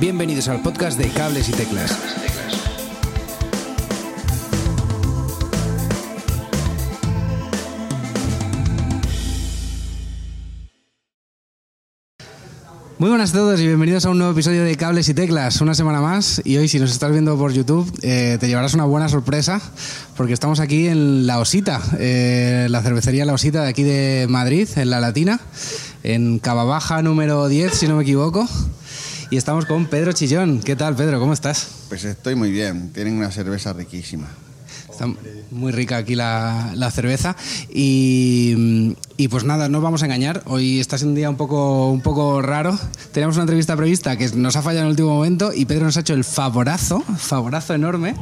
Bienvenidos al podcast de Cables y Teclas. Muy buenas a todos y bienvenidos a un nuevo episodio de Cables y Teclas, una semana más. Y hoy, si nos estás viendo por YouTube, eh, te llevarás una buena sorpresa, porque estamos aquí en La Osita, eh, la cervecería La Osita de aquí de Madrid, en La Latina, en Cava Baja número 10, si no me equivoco. Y estamos con Pedro Chillón. ¿Qué tal, Pedro? ¿Cómo estás? Pues estoy muy bien, tienen una cerveza riquísima. Está muy rica aquí la, la cerveza. Y, y, pues nada, no os vamos a engañar. Hoy está siendo un día un poco, un poco raro. Teníamos una entrevista prevista que nos ha fallado en el último momento y Pedro nos ha hecho el favorazo, favorazo enorme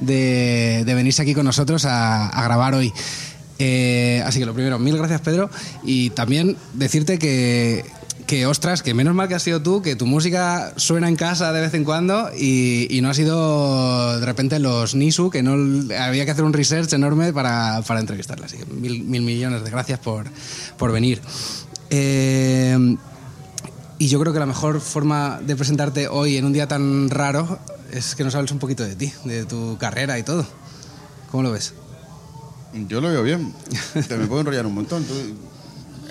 de, de venirse aquí con nosotros a, a grabar hoy. Eh, así que lo primero, mil gracias Pedro. Y también decirte que, que, ostras, que menos mal que has sido tú, que tu música suena en casa de vez en cuando y, y no ha sido de repente los Nisu, que no había que hacer un research enorme para, para entrevistarla. Así que mil, mil, millones de gracias por, por venir. Eh, y yo creo que la mejor forma de presentarte hoy en un día tan raro es que nos hables un poquito de ti, de tu carrera y todo. ¿Cómo lo ves? Yo lo veo bien. Te me puedo enrollar un montón. Tú,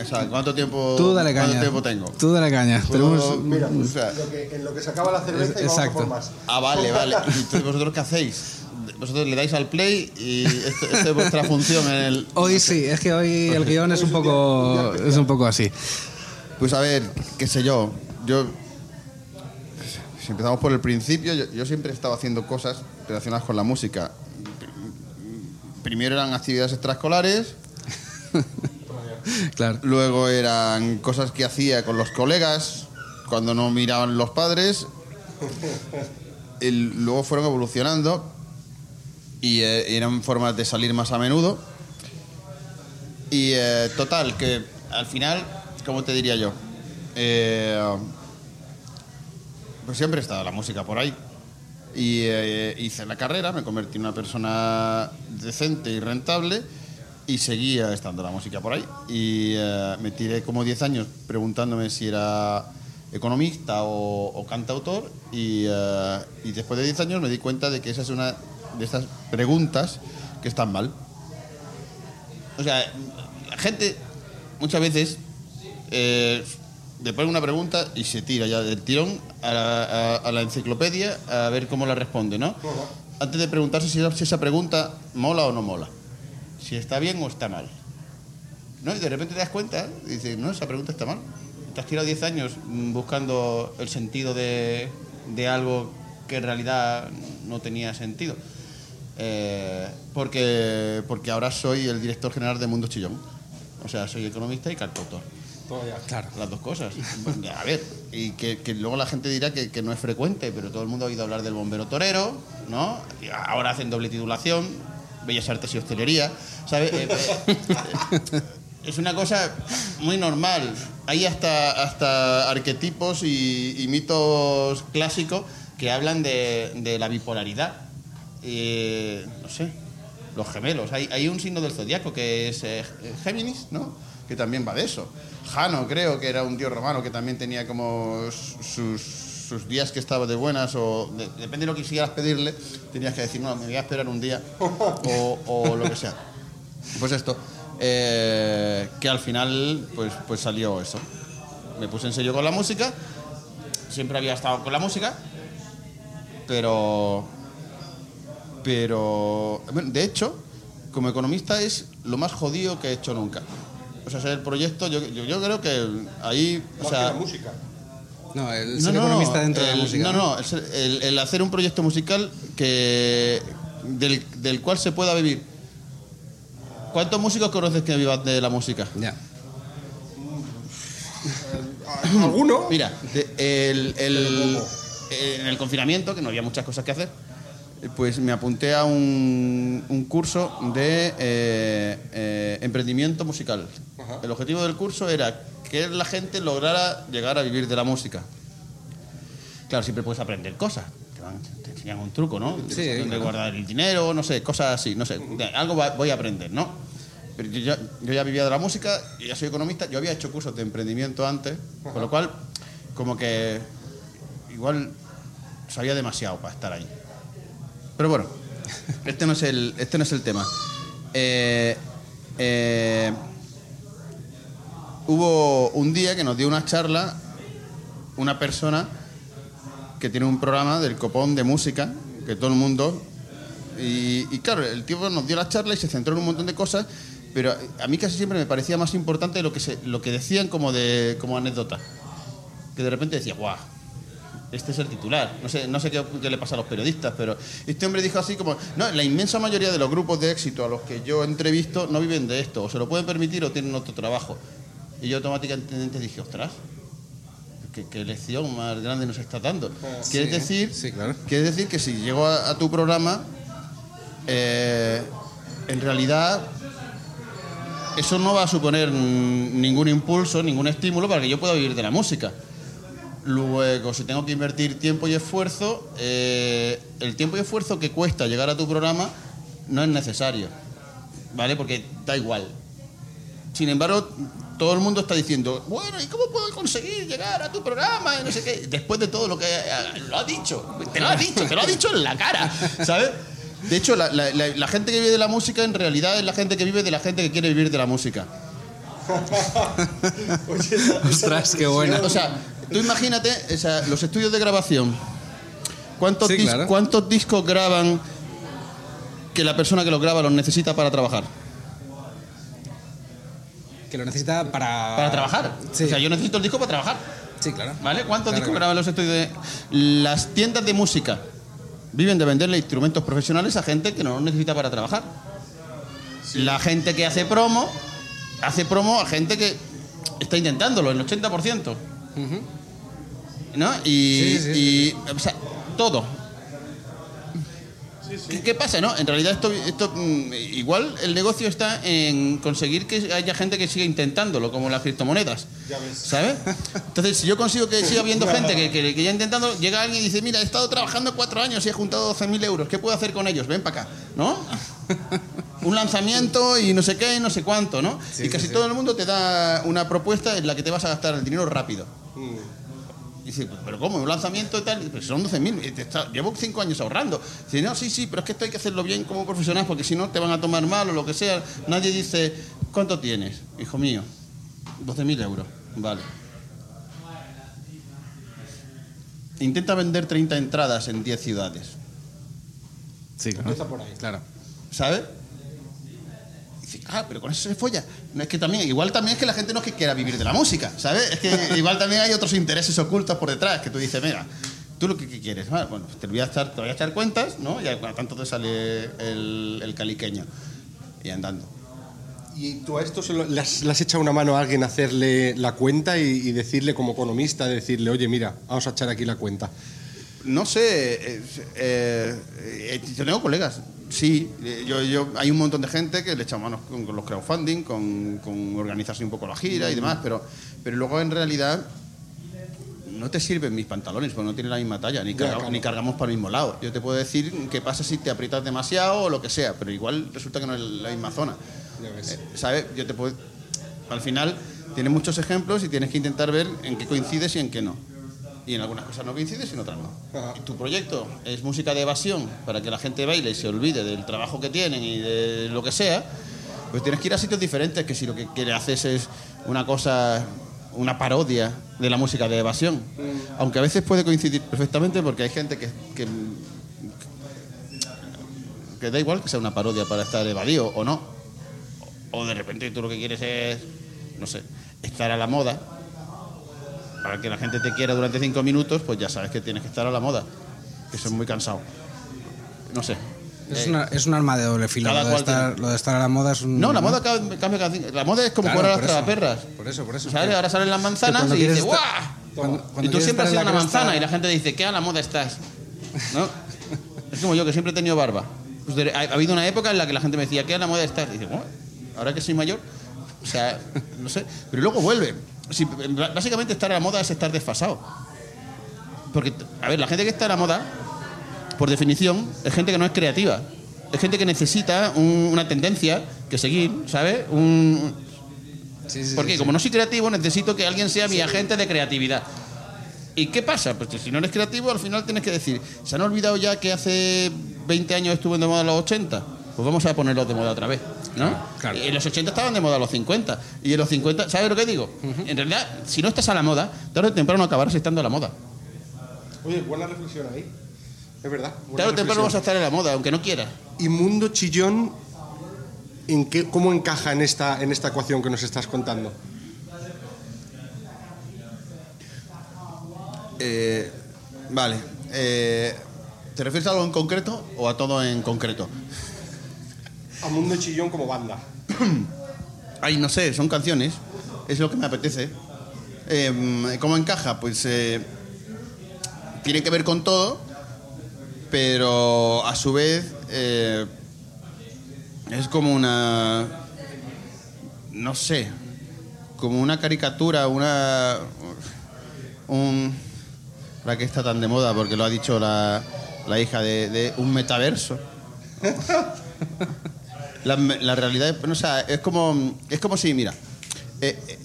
o sea, ¿cuánto tiempo, Tú dale ¿cuánto tiempo tengo? Tú dale caña. Tenemos- Mira, o sea, lo que- en lo que se acaba la cerveza y Es- vamos a exacto. por más. ah, vale, vale. ¿Y entonces vosotros qué hacéis? Vosotros le dais al play y esto, esta es vuestra función en el... Hoy sí, es que hoy el guion es un poco, es un poco así. Pues a ver, qué sé yo. Yo... Si empezamos por el principio, yo, yo siempre he estado haciendo cosas relacionadas con la música. Primero eran actividades extraescolares, Claro. Luego eran cosas que hacía con los colegas cuando no miraban los padres. Luego fueron evolucionando y eh, eran formas de salir más a menudo. Y eh, total, que al final, ¿cómo te diría yo? Eh, pues siempre ha estado la música por ahí. Y eh, hice la carrera, me convertí en una persona decente y rentable y seguía estando la música por ahí. Y eh, me tiré como 10 años preguntándome si era economista o, o cantautor y, eh, y después de 10 años me di cuenta de que esa es una de estas preguntas que están mal. O sea, la gente muchas veces eh, le pone una pregunta y se tira ya del tirón a la, a- a la enciclopedia a ver cómo la responde, ¿no? Antes de preguntarse si, si esa pregunta mola o no mola, si está bien o está mal. ¿No? Y de repente te das cuenta y dices, no, esa pregunta está mal. Te has tirado 10 años mm, buscando el sentido de, de algo que en realidad no tenía sentido. Eh, porque, porque ahora soy el director general de Mundo Chillón. O sea, soy economista y cantautor. Claro. Las dos cosas. A ver, y que, que luego la gente dirá que, que no es frecuente, pero todo el mundo ha oído hablar del bombero torero, ¿no? Y ahora hacen doble titulación, Bellas Artes y Hostelería, ¿sabes? Eh, eh, es una cosa muy normal. Hay hasta, hasta arquetipos y, y mitos clásicos que hablan de, de la bipolaridad. Eh, no sé, los gemelos. Hay, hay un signo del zodiaco que es eh, Géminis, ¿no? Que también va de eso. Jano, creo que era un dios romano que también tenía como sus, sus días que estaba de buenas o de- depende de lo que quisieras pedirle, tenías que decir, no, me voy a esperar un día o, o lo que sea. Pues esto, eh, que al final pues, pues salió eso. Me puse en serio con la música, siempre había estado con la música, pero pero bueno, de hecho como economista es lo más jodido que he hecho nunca o sea el proyecto yo, yo, yo creo que ahí o sea la música. No, el ser economista dentro de la música. no no el, ser- el- el hacer un proyecto musical que del, del cual se pueda vivir ¿cuántos músicos conoces que vivan de la música? Ya. ¿Alguno? Mira, de- el- el- en el confinamiento, que no había muchas cosas que hacer, eh, pues me apunté a un, un curso de eh, eh, emprendimiento musical. El objetivo del curso era que la gente lograra llegar a vivir de la música. Claro, siempre puedes aprender cosas. Te, van- te enseñan un truco, ¿no? Sí, Dónde claro. guardar el dinero, no sé, cosas así, no sé. Algo va- voy a aprender, ¿no? Pero yo ya, yo ya vivía de la música, yo ya soy economista, yo había hecho cursos de emprendimiento antes, con lo cual, como que igual sabía demasiado para estar ahí. Pero bueno, este no es el, este no es el tema. Eh, eh, hubo un día que nos dio una charla una persona que tiene un programa del copón de música, que todo el mundo... Y, claro, el tío nos dio la charla y se centró en un montón de cosas, pero a mí casi siempre me parecía más importante lo que, lo que decían como, de, como anécdota. Que de repente decía, guau, este es el titular. No sé, no sé qué, qué le pasa a los periodistas, pero este hombre dijo así como, no, la inmensa mayoría de los grupos de éxito a los que yo entrevisto no viven de esto, o se lo pueden permitir o tienen otro trabajo. Y yo automáticamente dije, ostras, ¿qué, qué lección más grande nos está dando? ¿Quieres, Sí, decir, sí, claro. ¿Quieres decir que si llego a, a tu programa, eh, en realidad eso no va a suponer ningún impulso, ningún estímulo para que yo pueda vivir de la música. Luego, si tengo que invertir tiempo y esfuerzo, eh, el tiempo y esfuerzo que cuesta llegar a tu programa no es necesario, ¿vale? Porque da igual. Sin embargo, todo el mundo está diciendo, bueno, ¿y cómo puedo conseguir llegar a tu programa? Y no sé qué. Después de todo lo que eh, lo ha dicho, te lo ha dicho, te lo ha dicho en la cara, ¿sabes? De hecho, la, la- la- la gente que vive de la música en realidad es la gente que vive de la gente que quiere vivir de la música. Ostras, qué buena. O sea, tú imagínate o sea, los estudios de grabación. ¿Cuántos, Sí, dis- claro. ¿Cuántos discos graban que la persona que los graba los necesita para trabajar? Que lo necesita para... Para trabajar. Sí. O sea, yo necesito el disco para trabajar. Sí, claro. ¿Vale? ¿Cuántos Claro, discos claro. graban los estudios de.? Las tiendas de música viven de venderle instrumentos profesionales a gente que no los necesita para trabajar. La gente que hace promo, hace promo a gente que está intentándolo, el 80%. ¿No? Y, Sí, sí, y, o sea, todo. ¿Qué, qué pasa, no? En realidad esto, esto mm, igual el negocio está en conseguir que haya gente que siga intentándolo, como las criptomonedas. ¿Sabes? Entonces, si yo consigo que siga habiendo gente que, que, que ya intentando, llega alguien y dice, mira, he estado trabajando cuatro años y he juntado 12.000 euros, ¿qué puedo hacer con ellos? Ven para acá, ¿no? Un lanzamiento y no sé qué, no sé cuánto, ¿no? Sí, y casi sí, sí. todo el mundo te da una propuesta en la que te vas a gastar el dinero rápido. Y dice, pero ¿cómo? ¿Un lanzamiento y tal? Pues son 12.000. y te está- Llevo cinco años ahorrando. Dice, no, sí, sí, pero es que esto hay que hacerlo bien como profesional porque si no te van a tomar mal o lo que sea. Nadie dice, ¿cuánto tienes? Hijo mío, 12.000 euros. Vale. Intenta vender 30 entradas en 10 ciudades. Sí, claro. Empieza por ahí. Claro. ¿Sabes? Ah, pero con eso se folla. No, es que también, igual también es que la gente no es que quiera vivir de la música, ¿sabes? Es que igual también hay otros intereses ocultos por detrás que tú dices, mira, tú lo que, que quieres, bueno, te voy a echar, te voy a echar cuentas, ¿no? Y a tanto te sale el, el caliqueño. Y andando. ¿Y tú a esto se lo- le, has, le has echado una mano a alguien a hacerle la cuenta y, y decirle como economista, decirle, oye, mira, vamos a echar aquí la cuenta? No sé, eh, eh, eh, yo tengo colegas, sí, eh, yo, yo, hay un montón de gente que le echa manos con, con los crowdfunding, con, con organizarse un poco la gira y demás, pero, pero luego en realidad no te sirven mis pantalones porque no tienen la misma talla, ni, carga- ni cargamos para el mismo lado. Yo te puedo decir qué pasa si te aprietas demasiado o lo que sea, pero igual resulta que no es la misma zona. Eh, ¿Sabes? Yo te puedo... Al final tienes muchos ejemplos y tienes que intentar ver en qué coincides y en qué no. Y en algunas cosas no coincides y en otras no. Ajá. Tu proyecto es música de evasión para que la gente baile y se olvide del trabajo que tienen y de lo que sea, pues tienes que ir a sitios diferentes que si lo que quieres haces es una cosa, una parodia de la música de evasión. Aunque a veces puede coincidir perfectamente porque hay gente que, que, que da igual que sea una parodia para estar evadido o no. O de repente tú lo que quieres es, no sé, estar a la moda. Para que la gente te quiera durante cinco minutos, pues ya sabes que tienes que estar a la moda. Que es muy cansado. No sé. Es, una- es un arma de doble filo. Lo de, estar, lo de estar a la moda es un. No, la moda cambia, cada cinco- La moda es como Claro, jugar a las tragaperras. Por eso, por eso. ¿Sabes? Ahora salen las manzanas y dices, ¡guau! cuando- cuando y tú siempre has sido una manzana y la gente dice, ¿qué a la moda estás? ¿No? es como yo, que siempre he tenido barba. Pues ha, ha habido una época en la que la gente me decía, ¿qué a la moda estás? Y dice, "Bueno, ahora que soy mayor, o sea, no sé. Pero luego vuelve. Si- básicamente estar a la moda es estar desfasado. Porque, a ver, la gente que está a la moda, por definición, es gente que no es creativa. Es gente que necesita un- una tendencia que seguir, ¿sabes? Un, Sí, sí, porque sí, como no soy creativo, necesito que alguien sea mi agente de creatividad. ¿Y qué pasa? Pues que si no eres creativo, al final tienes que decir, ¿se han olvidado ya que hace 20 años estuvo de moda los 80? Pues vamos a ponerlos de moda otra vez, ¿no? Claro. Y en los 80 estaban de moda los 50. Y en los 50, ¿sabes lo que digo? En realidad, si no estás a la moda, tarde o temprano acabarás estando a la moda. Oye, buena reflexión ahí. Es verdad. Tarde o temprano vas a estar en la moda, aunque no quieras. ¿Y Mundo Chillón en qué, cómo encaja en esta, en esta ecuación que nos estás contando? Eh, vale. Eh, ¿Te refieres a algo en concreto o a todo en concreto? A Mundo Chillón como banda. Ay, no sé, son canciones. Es lo que me apetece. Eh, ¿Cómo encaja? Pues eh, tiene que ver con todo, pero a su vez eh, es como una. No sé. Como una caricatura, una. Un. La que está tan de moda, porque lo ha dicho la, la hija de, de un metaverso. La, la realidad es, no, o sea, es como es como si mira eh, eh,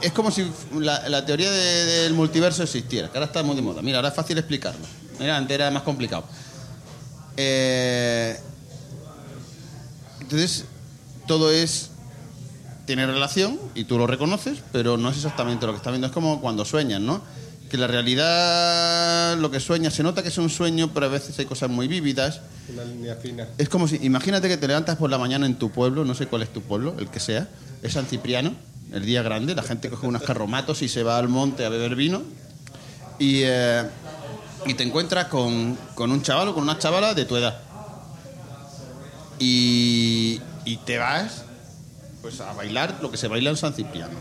es como si la, la teoría de- del multiverso existiera que ahora está muy de moda. Mira ahora es fácil explicarlo. Mira antes era más complicado. Eh, entonces todo es tiene relación y tú lo reconoces pero no es exactamente lo que estás viendo. Es como cuando sueñas no que la realidad lo que sueñas se nota que es un sueño pero a veces hay cosas muy vívidas Una línea fina. es como si, imagínate que te levantas por la mañana en tu pueblo, no sé cuál es tu pueblo, el que sea, es San Cipriano, el día grande, la gente coge unos carromatos y se va al monte a beber vino y, eh, y te encuentras con, con un chaval o con una chavala de tu edad. Y, y te vas pues a bailar lo que se baila en San Cipriano,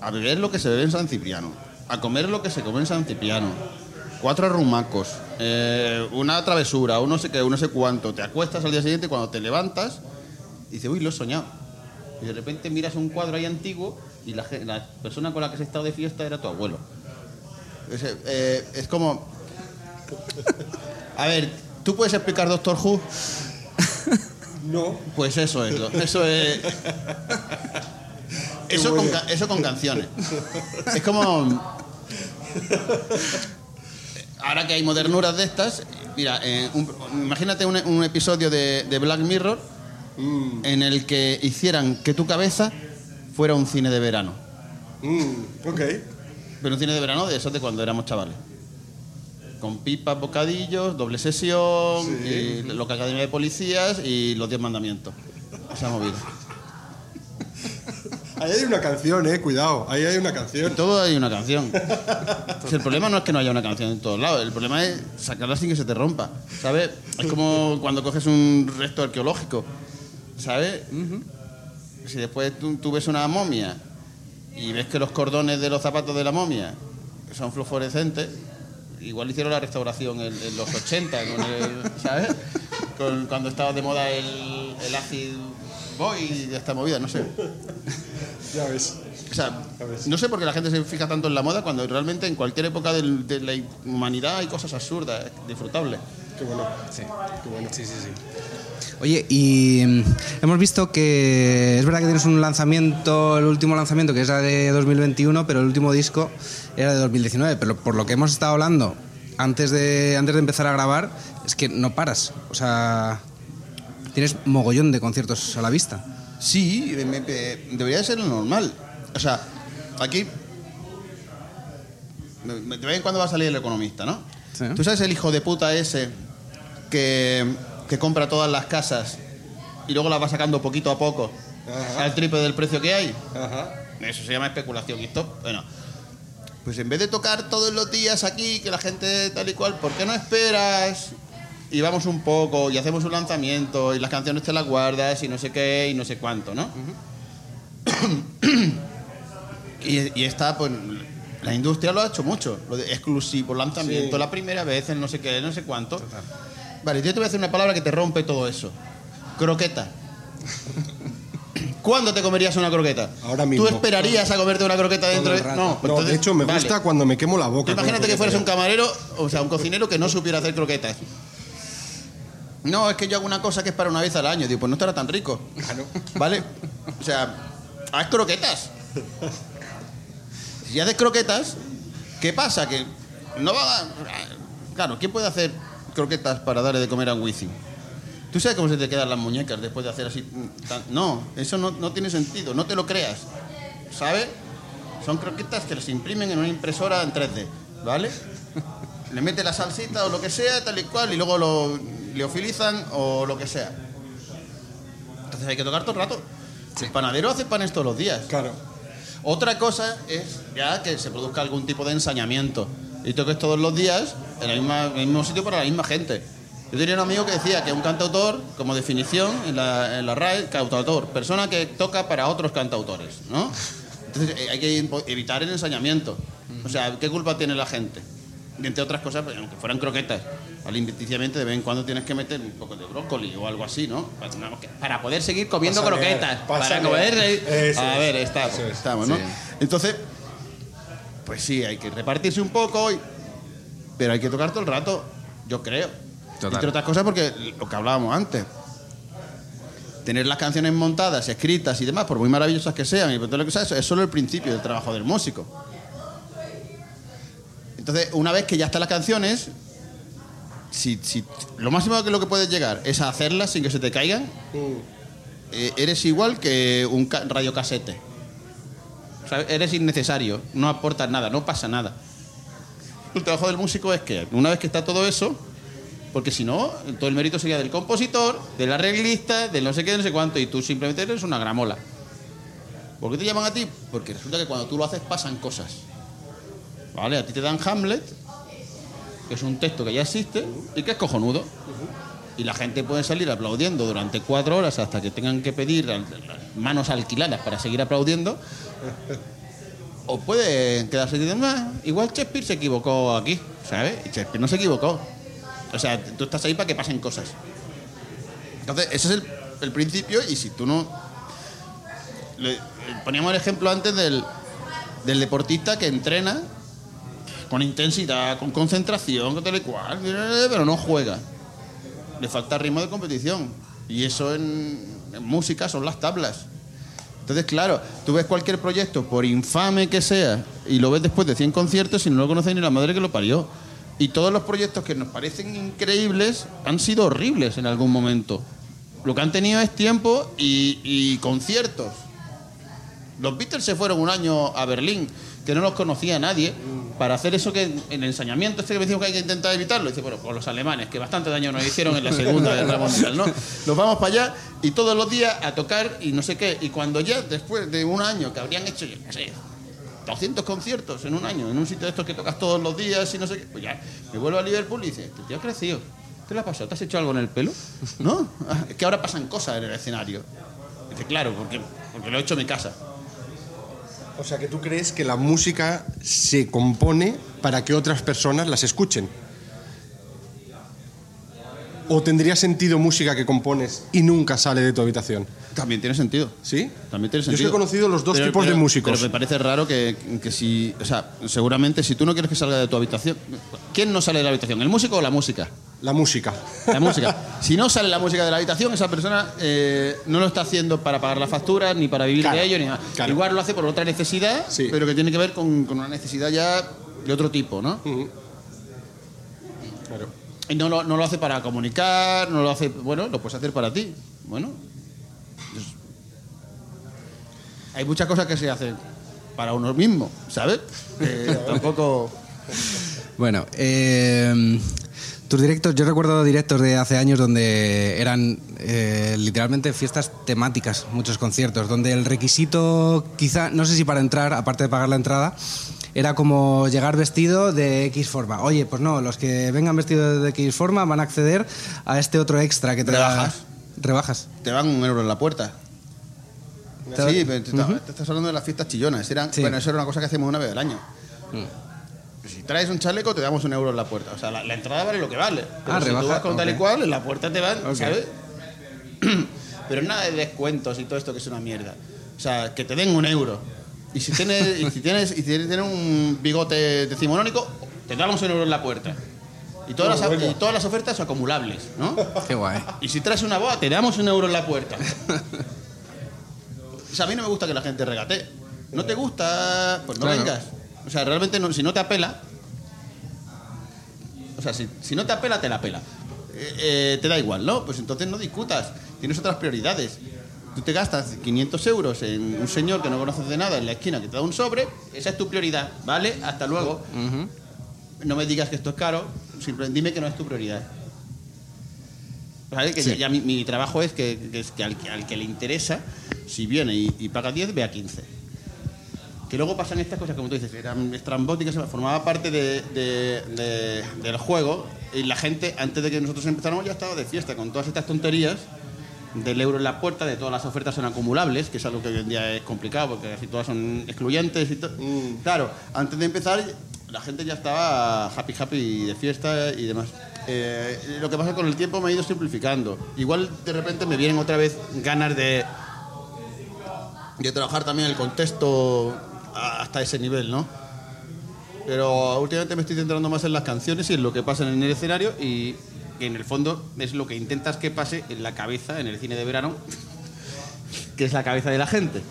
a beber lo que se bebe en San Cipriano, a comer lo que se come en San Cipriano. Cuatro arrumacos, eh, una travesura, un no sé qué, un no sé cuánto. Te acuestas al día siguiente y cuando te levantas, dices, uy, lo he soñado. Y de repente miras un cuadro ahí antiguo y la, persona con la que has estado de fiesta era tu abuelo. Es, eh, es como... A ver, ¿tú puedes explicar Doctor Who? No. Pues eso es, eso es. Eso con, eso con canciones. Es como. Ahora que hay modernuras de estas, mira, eh, un- imagínate un, un episodio de, de Black Mirror en el que hicieran que tu cabeza fuera un cine de verano. Mm, ok. Pero un cine de verano de esos de cuando éramos chavales. Con pipas, bocadillos, doble sesión, y loca academia de policías y los diez mandamientos. Esa movida. Ahí hay una canción, eh, cuidado. Ahí hay una canción. En todo hay una canción. Si el problema no es que no haya una canción en todos lados, el problema es sacarla sin que se te rompa. ¿Sabes? Es como cuando coges un resto arqueológico. ¿Sabes? Si después tú, tú ves una momia y ves que los cordones de los zapatos de la momia son fluorescentes, igual hicieron la restauración en, en los 80, con el- ¿sabes? Con- cuando estaba de moda el, el acid boy y esta movida, no sé. Ya ves. O sea, no sé por qué la gente se fija tanto en la moda cuando realmente en cualquier época del- de la humanidad hay cosas absurdas, disfrutables. Qué bueno. Sí. Qué bueno. Sí, sí, sí. Oye, y mm, hemos visto que es verdad que tienes un lanzamiento, el último lanzamiento que es la de 2021, pero el último disco era de 2019. Pero por lo que hemos estado hablando antes de, antes de empezar a grabar, es que no paras. O sea, tienes mogollón de conciertos a la vista. Sí, me- me- debería de ser lo normal. O sea, aquí. De vez en cuando va a salir el economista, ¿no? Sí. Tú sabes el hijo de puta ese que, que compra todas las casas y luego las va sacando poquito a poco Ajá. al triple del precio que hay. Ajá. Eso se llama especulación. Y esto, bueno, pues en vez de tocar todos los días aquí, que la gente tal y cual, ¿por qué no esperas? Y vamos un poco y hacemos un lanzamiento y las canciones te las guardas y no sé qué y no sé cuánto, ¿no? y, y está, pues, la industria lo ha hecho mucho, lo de exclusivo, lanzamiento, Sí. la primera vez, el no sé qué, no sé cuánto. Vale, yo te voy a hacer una palabra que te rompe todo eso. Croqueta. ¿Cuándo te comerías una croqueta? Ahora mismo. ¿Tú esperarías a comerte una croqueta dentro de.? No, pues No, entonces- de hecho, me vale. gusta cuando me quemo la boca. Imagínate que fueras un camarero, o sea, un cocinero que no supiera hacer croquetas. No, es que yo hago una cosa que es para una vez al año. Digo, pues no estará tan rico. ¿Vale? O sea, haz croquetas. Si haces croquetas, ¿Qué pasa? Que no va a... Claro, ¿quién puede hacer croquetas para darle de comer a un wifi? ¿Tú sabes cómo se te quedan las muñecas después de hacer así? tan- No, eso no, no tiene sentido, no te lo creas. ¿Sabes? Son croquetas que las imprimen en una impresora en 3D, ¿vale? Le mete la salsita o lo que sea, tal y cual, y luego lo liofilizan o lo que sea. Entonces hay que tocar todo el rato. El panadero hace panes todos los días. Claro. Otra cosa es ya que se produzca algún tipo de ensañamiento y toques todos los días en el, misma- en el mismo sitio para la misma gente. Yo tenía un amigo que decía que un cantautor, como definición en la, en la RAE, cantautor, persona que toca para otros cantautores, ¿no? Entonces eh, hay que evitar el ensañamiento. O sea, ¿qué culpa tiene la gente? Entre otras cosas, pues, aunque fueran croquetas, alimenticiamente de vez en cuando tienes que meter un poco de brócoli o algo así, ¿no? Para, para poder seguir comiendo Pásale, croquetas. Para comer... Eso a es, ver, estamos, es. estamos, ¿no? Sí. Entonces, pues sí, hay que repartirse un poco, y- pero hay que tocar todo el rato, yo creo. Total. Entre otras cosas porque lo que hablábamos antes. Tener las canciones montadas, escritas y demás, por muy maravillosas que sean, y por todo lo que sea, eso es solo el principio del trabajo del músico. Entonces, una vez que ya están las canciones, si, si- lo máximo que lo que puedes llegar es a hacerlas sin que se te caigan, eh, eres igual que un ca- radiocasete. O sea, eres innecesario, no aportas nada, no pasa nada. El trabajo del músico es que una vez que está todo eso, porque si no, todo el mérito sería del compositor, del arreglista, del no sé qué, no sé cuánto, y tú simplemente eres una gramola. ¿Por qué te llaman a ti? Porque resulta que cuando tú lo haces pasan cosas. ¿Vale? A ti te dan Hamlet, que es un texto que ya existe y que es cojonudo. Y la gente puede salir aplaudiendo durante cuatro horas hasta que tengan que pedir manos alquiladas para seguir aplaudiendo. O puede quedarse diciendo, "Ah, igual Shakespeare se equivocó aquí, ¿sabes? Y Shakespeare no se equivocó. O sea, tú estás ahí para que pasen cosas. Entonces, ese es el, el principio y si tú no... le- poníamos el ejemplo antes del, del deportista que entrena con intensidad, con concentración, con tal y cual, pero no juega. Le falta ritmo de competición. Y eso en, música son las tablas. Entonces, claro, tú ves cualquier proyecto, por infame que sea, y lo ves después de 100 conciertos y no lo conoce ni la madre que lo parió. Y todos los proyectos que nos parecen increíbles han sido horribles en algún momento. Lo que han tenido es tiempo y, y conciertos. Los Beatles se fueron un año a Berlín, que no los conocía nadie, para hacer eso que en el ensañamiento este que decimos que hay que intentar evitarlo. Dice, bueno, pues los alemanes, que bastante daño nos hicieron en la Segunda Guerra Mundial, ¿no? Nos vamos para allá y todos los días a tocar y no sé qué. Y cuando ya, después de un año que habrían hecho, yo qué sé, 200 conciertos en un año, en un sitio de estos que tocas todos los días y no sé qué, pues ya, me vuelvo a Liverpool y dice, este tío ha crecido. ¿Qué le ha pasado? ¿Te has hecho algo en el pelo? ¿No? Ah, Es que ahora pasan cosas en el escenario. Dice, claro, porque, porque lo he hecho en mi casa. O sea, que tú crees que la música se compone para que otras personas las escuchen. ¿O tendría sentido música que compones y nunca sale de tu habitación? También tiene sentido. ¿Sí? También tiene Yo sentido. sí he conocido los dos Pero- tipos de músicos. Pero me parece raro que, que si. O sea, seguramente si tú no quieres que salga de tu habitación. ¿Quién no sale de la habitación? ¿El músico o la música? La música. La música. Si no sale la música de la habitación, esa persona eh, no lo está haciendo para pagar las facturas, ni para vivir Claro, de ello, ni nada. claro. Igual lo hace por otra necesidad, Sí. pero que tiene que ver con, con una necesidad ya de otro tipo, ¿no? Claro. Y no lo, no lo hace para comunicar, no lo hace. Bueno, lo puedes hacer para ti. Bueno. hay muchas cosas que se hacen para uno mismo, ¿sabes? Tampoco. Bueno, eh, tus directos, yo recuerdo directos de hace años donde eran eh, literalmente fiestas temáticas, muchos conciertos, donde el requisito, quizá, no sé si para entrar, aparte de pagar la entrada, era como llegar vestido de X forma. Oye, pues no, los que vengan vestidos de X forma van a acceder a este otro extra que te da- Rebajas. Rebajas. Te dan un euro en la puerta. Sí, pero te, te estás hablando de las fiestas chillonas. Eran, Sí. Bueno, eso era una cosa que hacíamos una vez al año. Si traes un chaleco, te damos un euro en la puerta. O sea, la, la entrada vale lo que vale. Pero Ah, si rebaja, tú vas con tal y cual, en la puerta te van, Ok. ¿sabes? Pero nada de descuentos y todo esto que es una mierda. O sea, que te den un euro. Y si tienes, y si tienes, y si tienes un bigote decimonónico, te damos un euro en la puerta. Y todas, las, y todas las ofertas acumulables, ¿no? Qué guay. Y si traes una boa, te damos un euro en la puerta. O sea, a mí no me gusta que la gente regatee. ¿No te gusta? Pues no Claro. vengas. O sea, realmente no- si no te apela, o sea, si, si no te apela, te la pela. Eh, eh, te da igual, ¿no? Pues entonces no discutas, tienes otras prioridades. Tú te gastas 500 euros en un señor que no conoces de nada en la esquina que te da un sobre, esa es tu prioridad, ¿vale? Hasta luego. No me digas que esto es caro, simplemente dime que no es tu prioridad. ¿Vale? Que Sí. ya, ya mi, mi trabajo es que, que es que al, que al que le interesa, si viene y, y paga 10, vea 15. Que luego pasan estas cosas, como tú dices, eran estrambóticas, formaba parte de- de- de- del juego y la gente, antes de que nosotros empezáramos, ya estaba de fiesta con todas estas tonterías del euro en la puerta, de todas las ofertas son acumulables, que es algo que hoy en día es complicado porque casi todas son excluyentes y todo. Claro, antes de empezar la gente ya estaba happy happy de fiesta y demás. Eh, lo que pasa con el tiempo me ha ido simplificando. Igual de repente me vienen otra vez ganas de de trabajar también el contexto hasta ese nivel, ¿no? Pero últimamente me estoy centrando más en las canciones y en lo que pasa en el escenario y que en el fondo es lo que intentas que pase en la cabeza, en el cine de verano, que es la cabeza de la gente.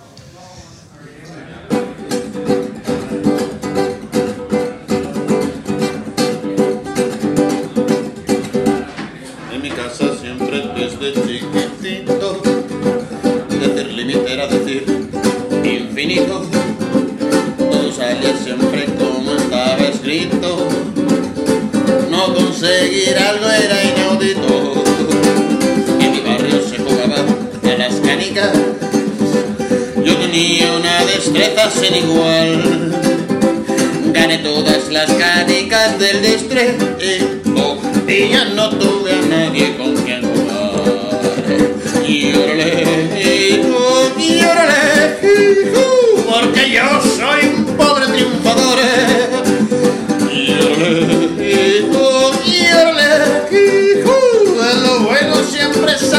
Yo tenía una destreza sin igual. Gané todas las canicas del distrito y ya no tuve a nadie con quien jugar. Y órale, y órale, porque yo soy un pobre triunfador. Y órale, y órale, lo bueno siempre saco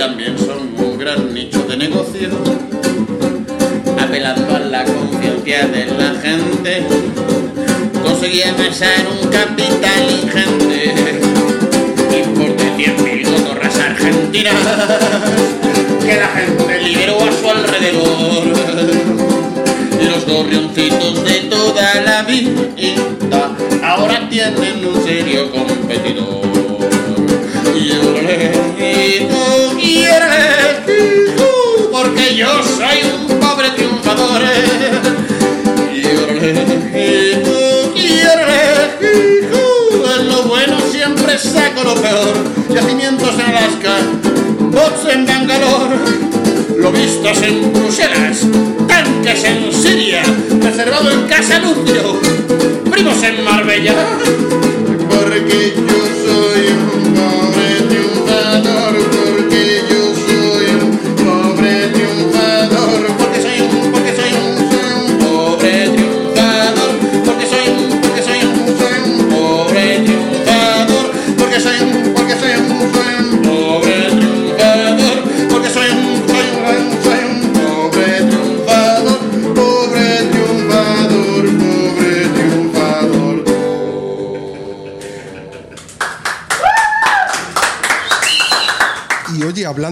también son un gran nicho de negocio, apelando a la conciencia de la gente. Conseguí amasar un capital ingente importe 100.000 cotorras argentinas que la gente liberó a su alrededor. Los gorrioncitos de toda la vida ahora tienen un serio competidor. Y y órale, porque yo soy un pobre triunfador. Y órale, y órale, en lo bueno siempre saco lo peor. Yacimientos en Alaska, bots en Bangalore, lobistas en Bruselas, tanques en Siria, reservado en Casa Lucio, primos en Marbella. Porque yo soy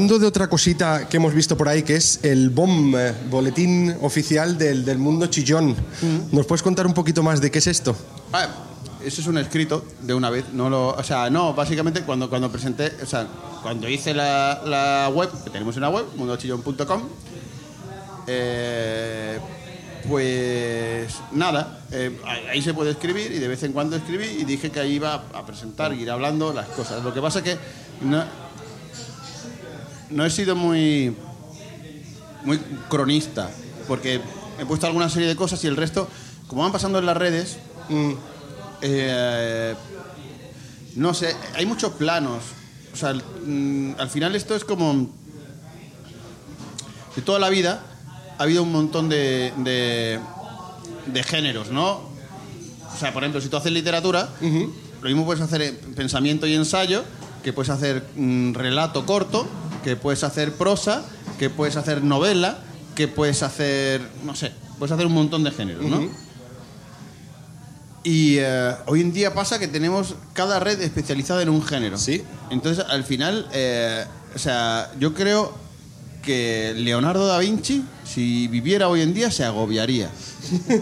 hablando de otra cosita que hemos visto por ahí, que es el BOM, eh, Boletín Oficial del, del Mundo Chillón. ¿Nos puedes contar un poquito más de qué es esto? Ah, eso es un escrito de una vez. No lo, o sea, no, básicamente cuando, cuando presenté, o sea, cuando hice la, la web, que tenemos una web, mundochillón.com, eh, pues nada, eh, ahí se puede escribir y de vez en cuando escribí y dije que ahí iba a presentar, ir hablando las cosas. Lo que pasa que no, no he sido muy, muy cronista, porque he puesto alguna serie de cosas y el resto, como van pasando en las redes, mm, eh, no sé, hay muchos planos. O sea, mm, al final esto es como... De toda la vida ha habido un montón de, de, de géneros, ¿no? O sea, por ejemplo, si tú haces literatura, lo mismo puedes hacer en pensamiento y ensayo, que puedes hacer mm, relato corto, que puedes hacer prosa, que puedes hacer novela, que puedes hacer, no sé, puedes hacer un montón de géneros, ¿no? Y eh, hoy en día pasa que tenemos cada red especializada en un género. Sí. Entonces, al final, eh, o sea, yo creo que Leonardo da Vinci, si viviera hoy en día, se agobiaría.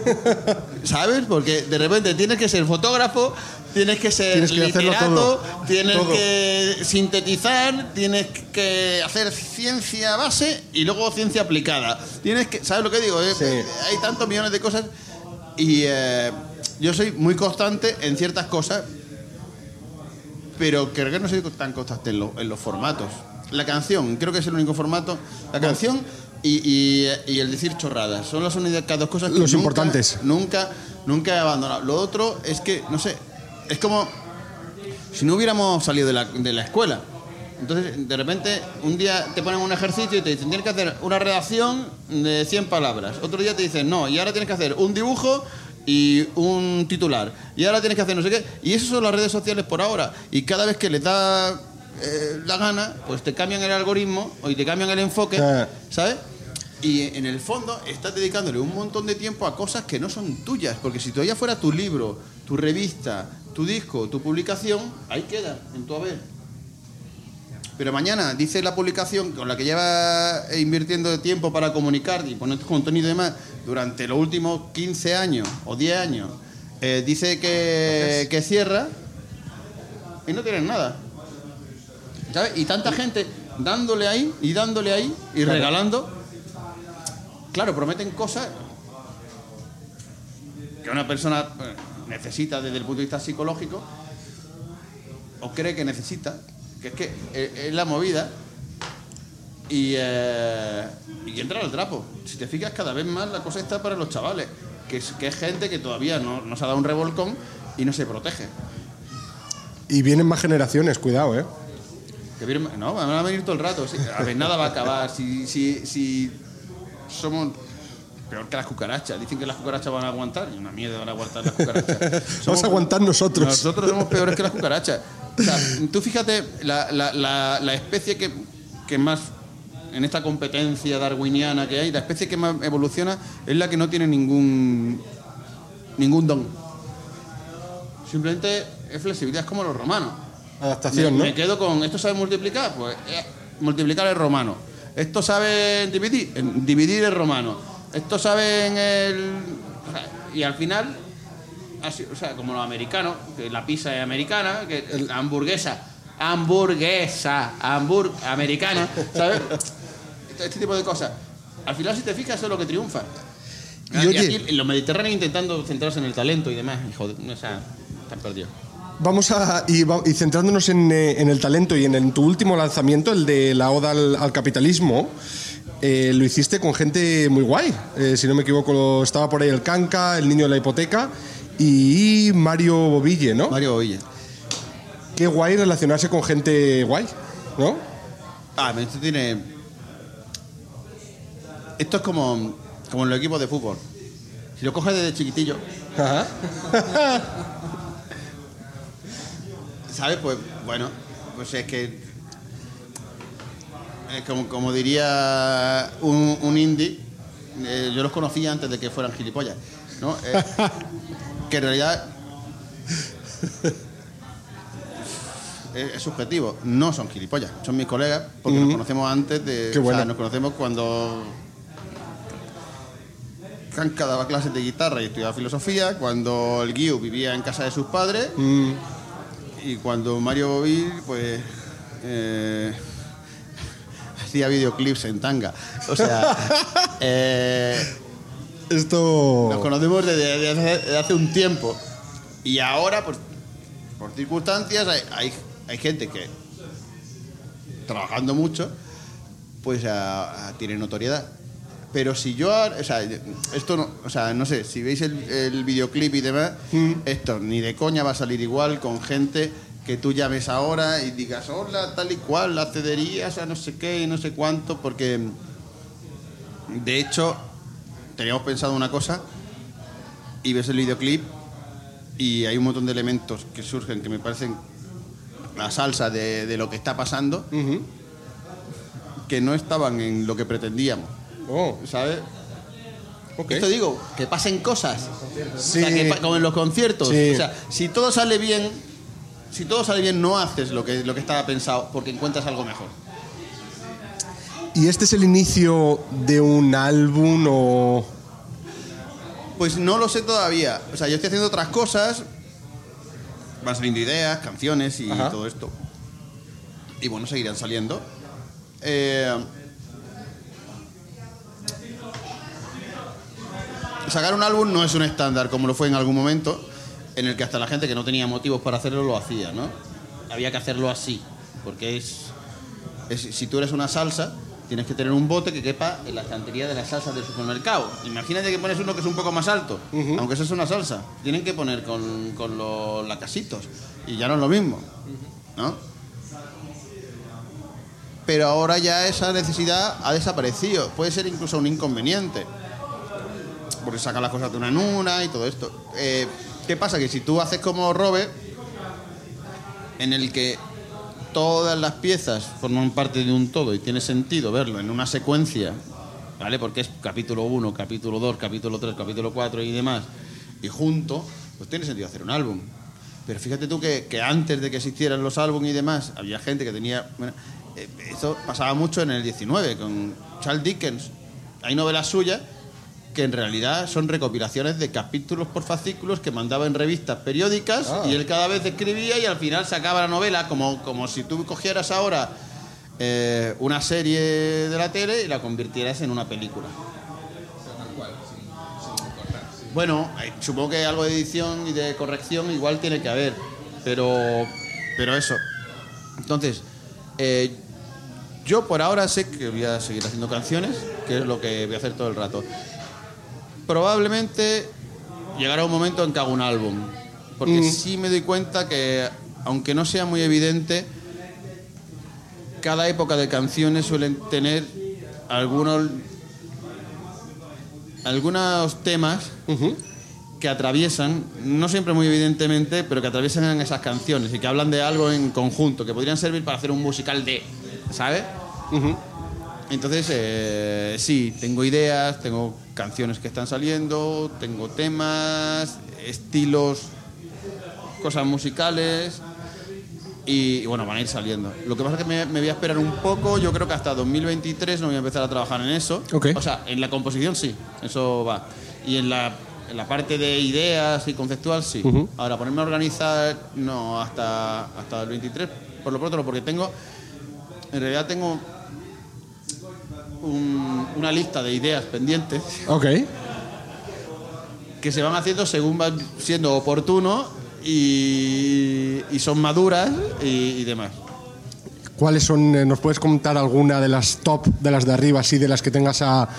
¿Sabes? Porque de repente tienes que ser fotógrafo, tienes que ser Tienes que hacerlo literato, todo. tienes Todo. que sintetizar, tienes que hacer ciencia base y luego ciencia aplicada. Tienes que, ¿sabes lo que digo? Eh, Sí. Hay tantos millones de cosas y eh, yo soy muy constante en ciertas cosas, pero creo que no soy tan constante en, lo- en los formatos. La canción, creo que es el único formato. La canción y, y- y el decir chorradas. Son las únicas dos cosas que Los nunca- importantes. Nunca, nunca he abandonado. Lo otro es que, no sé, es como si no hubiéramos salido de la, de la escuela. Entonces, de repente, un día te ponen un ejercicio y te dicen, tienes que hacer una redacción de 100 palabras. Otro día te dicen, no, y ahora tienes que hacer un dibujo y un titular. Y ahora tienes que hacer no sé qué. Y esas son las redes sociales por ahora. Y cada vez que les da eh, la gana, pues te cambian el algoritmo o y te cambian el enfoque. ¿sabes? Y en el fondo estás dedicándole un montón de tiempo a cosas que no son tuyas, porque si todavía fuera tu libro, tu revista, tu disco, tu publicación, ahí queda, en tu haber. Pero mañana dice la publicación con la que lleva invirtiendo tiempo para comunicar y poner contenido y demás durante los últimos 15 años o 10 años, eh, dice que, que cierra y no tienes nada. ¿Sabes? Y tanta gente dándole ahí y dándole ahí y regalando. Claro, prometen cosas que una persona eh, necesita desde el punto de vista psicológico o cree que necesita, que es que eh, es la movida y, eh, y entra al trapo. Si te fijas, cada vez más la cosa está para los chavales, que es, que es gente que todavía no, no se ha dado un revolcón y no se protege. Y vienen más generaciones, cuidado, ¿eh? Que no, van a venir todo el rato. sí. A ver, nada va a acabar. Si, si, si somos peor que las cucarachas. Dicen que las cucarachas van a aguantar. Y una mierda van a aguantar las cucarachas. Vamos a aguantar nosotros. Nosotros somos peores que las cucarachas. O sea, tú fíjate, la, la- la- la especie que, que más, en esta competencia darwiniana que hay, la especie que más evoluciona es la que no tiene ningún, ningún don. Simplemente es flexibilidad, es como los romanos. Adaptación, me, ¿no? me quedo con, ¿esto sabe multiplicar? Pues eh, multiplicar es romano. ¿Esto sabe dividir? Dividir es romano. ¿Esto sabe en el...? o sea, y al final, así, o sea, como los americanos, que la pizza es americana, que la hamburguesa, hamburguesa, hambur, americana, ¿sabes? Este, este tipo de cosas. Al final, si te fijas, eso es lo que triunfa. Y oye- aquí, los mediterráneos intentando centrarse en el talento y demás, y joder, o sea, están perdidos. Vamos a. Y, centrándonos en, eh, en el talento y en, tu último lanzamiento, el de la Oda al, al capitalismo, eh, lo hiciste con gente muy guay. Eh, si no me equivoco, estaba por ahí el Canca, el niño de la hipoteca y Mario Bobille, ¿no? Mario Villa. Qué guay relacionarse con gente guay, ¿no? Ah, pero esto tiene. Esto es como, como en los equipos de fútbol. Si lo coges desde chiquitillo, Ajá. ¿sabes? Pues bueno, pues es que. eh, como, como diría un, un indie, eh, yo los conocía antes de que fueran gilipollas, ¿no? Eh, que en realidad. es, es subjetivo, no son gilipollas, son mis colegas, porque nos conocemos antes de. Qué bueno. O sea, nos conocemos cuando. Kanka daba clases de guitarra y estudiaba filosofía, cuando el Guiu vivía en casa de sus padres, Mm. Y cuando Mario Bovil, pues. eh, hacía videoclips en tanga. O sea. eh, Esto. nos conocemos desde, desde hace, desde hace un tiempo. Y ahora, pues, por circunstancias, hay, hay, hay gente que, trabajando mucho, pues ah, tiene notoriedad. Pero si yo, o sea, esto no, o sea, no sé, si veis el, el videoclip y demás, esto ni de coña va a salir igual con gente que tú llames ahora y digas, hola, tal y cual, accederías a no sé qué y no sé cuánto, porque de hecho teníamos pensado una cosa y ves el videoclip y hay un montón de elementos que surgen que me parecen la salsa de, de lo que está pasando que no estaban en lo que pretendíamos, Oh, ¿sabes? ok. Esto digo, que pasen cosas. Sí. O sea, que como en los conciertos. Sí. O sea, si todo sale bien, si todo sale bien, no haces lo que, lo que estaba pensado porque encuentras algo mejor. ¿Y este es el inicio de un álbum o.? Pues no lo sé todavía. O sea, yo estoy haciendo otras cosas. Van saliendo ideas, canciones y Ajá. todo esto. Y bueno, seguirán saliendo. Eh, sacar un álbum no es un estándar como lo fue en algún momento, en el que hasta la gente que no tenía motivos para hacerlo lo hacía, ¿no? Había que hacerlo así, porque es, es- si tú eres una salsa, tienes que tener un bote que quepa en la estantería de las salsas del supermercado. Imagínate que pones uno que es un poco más alto, aunque eso es una salsa. Tienen que poner con, con los lacasitos, y ya no es lo mismo, ¿no? Pero ahora ya esa necesidad ha desaparecido. Puede ser incluso un inconveniente porque sacan las cosas de una en una y todo esto. Eh, ¿Qué pasa? Que si tú haces como Robe, en el que todas las piezas forman parte de un todo y tiene sentido verlo en una secuencia, ¿vale? Porque es capítulo 1, capítulo 2, capítulo 3, capítulo 4 y demás, y junto, pues tiene sentido hacer un álbum. Pero fíjate tú que, que antes de que existieran los álbumes y demás, había gente que tenía... bueno, eh, pasaba mucho en el 19, con Charles Dickens. Hay novelas suyas que en realidad son recopilaciones de capítulos por fascículos que mandaba en revistas periódicas Ah. y él cada vez escribía y al final sacaba la novela como, como si tú cogieras ahora eh, una serie de la tele y la convirtieras en una película. Bueno, eh, supongo que algo de edición y de corrección igual tiene que haber, pero, pero eso. Entonces, eh, yo por ahora sé que voy a seguir haciendo canciones, que es lo que voy a hacer todo el rato. Probablemente llegará un momento en que haga un álbum, porque sí me doy cuenta que, aunque no sea muy evidente, cada época de canciones suelen tener algunos algunos temas que atraviesan, no siempre muy evidentemente, pero que atraviesan esas canciones y que hablan de algo en conjunto, que podrían servir para hacer un musical de, ¿sabes? Entonces, eh, sí, tengo ideas, tengo canciones que están saliendo, tengo temas, estilos, cosas musicales y, y bueno, van a ir saliendo. Lo que pasa es que me, me voy a esperar un poco, yo creo que hasta 2023 no voy a empezar a trabajar en eso. Ok. O sea, en la composición sí, eso va. Y en la, en la parte de ideas y conceptual sí. Ahora, ponerme a organizar, no, hasta, hasta el 23, por lo pronto porque tengo, en realidad tengo un- una lista de ideas pendientes Ok. que se van haciendo según van siendo oportuno y, y son maduras y, y demás. ¿Cuáles son? eh, ¿Nos puedes contar alguna de las top, de las de arriba, así, de las que tengas a,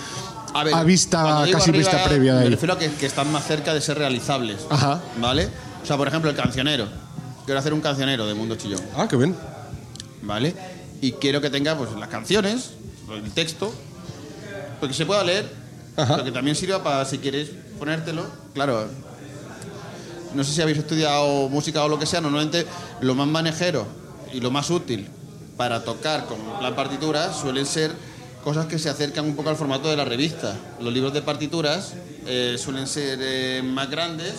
A, ver, a vista, cuando digo casi arriba, vista previa de Me ahí? refiero a que, que están más cerca de ser realizables. Ajá. ¿Vale? O sea, por ejemplo, el cancionero. Quiero hacer un cancionero de Mundo Chillón. Ah, qué bien. ¿Vale? Y quiero que tenga pues, las canciones, el texto, porque se pueda leer, Ajá. pero que también sirva para si quieres ponértelo. Claro, no sé si habéis estudiado música o lo que sea, normalmente lo más manejero y lo más útil para tocar con plan partitura suelen ser cosas que se acercan un poco al formato de la revista. Los libros de partituras eh, suelen ser eh, más grandes